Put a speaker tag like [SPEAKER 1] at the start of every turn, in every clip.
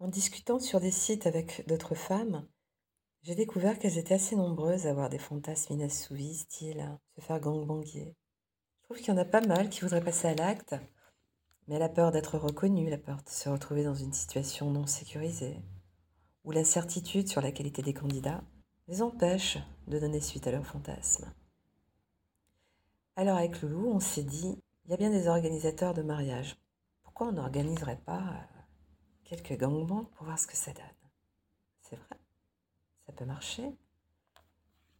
[SPEAKER 1] En discutant sur des sites avec d'autres femmes, j'ai découvert qu'elles étaient assez nombreuses à avoir des fantasmes inassouvis, style euh, se faire gangbanguer. Je trouve qu'il y en a pas mal qui voudraient passer à l'acte, mais la peur d'être reconnue, la peur de se retrouver dans une situation non sécurisée, ou l'incertitude sur la qualité des candidats, les empêche de donner suite à leurs fantasmes. Alors avec Loulou, on s'est dit, il y a bien des organisateurs de mariage. Pourquoi on n'organiserait pas euh, quelques gangbangs pour voir ce que ça donne C'est vrai, ça peut marcher.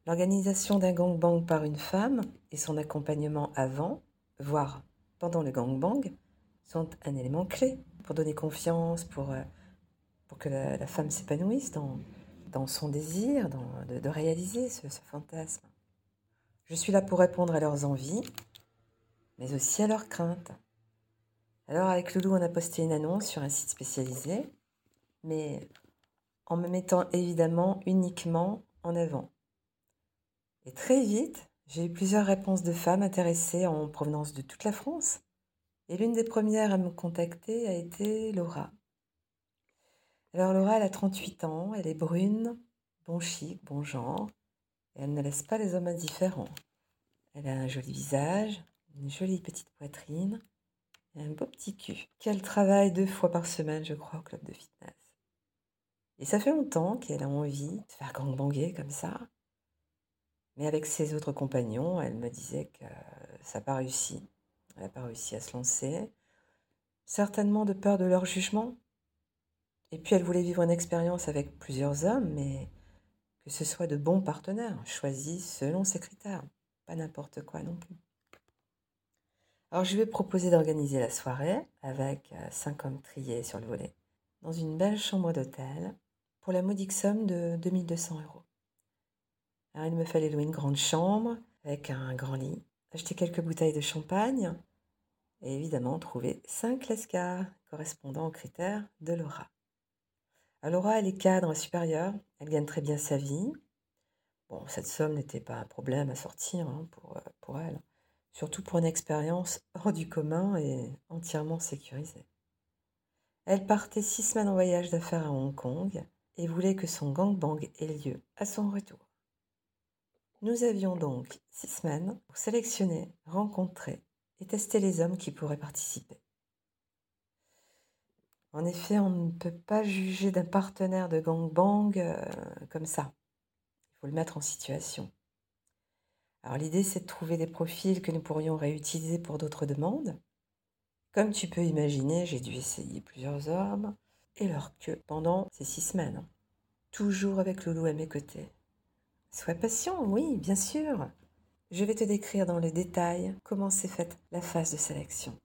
[SPEAKER 1] L'organisation d'un gangbang par une femme et son accompagnement avant, voire pendant le gangbang, sont un élément clé pour donner confiance, pour, euh, pour que la, femme s'épanouisse dans, dans son désir de, réaliser ce, fantasme. Je suis là pour répondre à leurs envies, mais aussi à leurs craintes. Alors avec Loulou, on a posté une annonce sur un site spécialisé, mais en me mettant évidemment uniquement en avant. Et très vite, j'ai eu plusieurs réponses de femmes intéressées en provenance de toute la France. Et l'une des premières à me contacter a été Laura. Alors Laura, elle a 38 ans, elle est brune, bon chic, bon genre, et elle ne laisse pas les hommes indifférents. Elle a un joli visage, une jolie petite poitrine un beau petit cul, qu'elle travaille deux fois par semaine, je crois, au club de fitness. Et ça fait longtemps qu'elle a envie de faire gangbanguer comme ça. Mais avec ses autres compagnons, elle me disait que ça n'a pas réussi. Elle n'a pas réussi à se lancer. Certainement de peur de leur jugement, et puis elle voulait vivre une expérience avec plusieurs hommes, mais que ce soit de bons partenaires, choisis selon ses critères, pas n'importe quoi non plus. Alors je lui ai proposé d'organiser la soirée avec euh, cinq hommes triés sur le volet, dans une belle chambre d'hôtel, pour la modique somme de 2200 euros. Alors il me fallait louer une grande chambre avec un grand lit, acheter quelques bouteilles de champagne et évidemment trouver cinq lascars correspondant aux critères de Laura. Laura, elle est cadre supérieur, elle gagne très bien sa vie. Bon, cette somme n'était pas un problème à sortir hein, euh, pour elle, surtout pour une expérience hors du commun et entièrement sécurisée. Elle partait six semaines en voyage d'affaires à Hong Kong et voulait que son gangbang ait lieu à son retour. Nous avions donc six semaines pour sélectionner, rencontrer et tester les hommes qui pourraient participer. En effet, on ne peut pas juger d'un partenaire de gangbang euh, comme ça. Il faut le mettre en situation. Alors l'idée, c'est de trouver des profils que nous pourrions réutiliser pour d'autres demandes. Comme tu peux imaginer, j'ai dû essayer plusieurs hommes et leur queue pendant ces six semaines. Toujours avec Loulou à mes côtés. Sois patient, oui, bien sûr. Je vais te décrire dans le détail comment s'est faite la phase de sélection.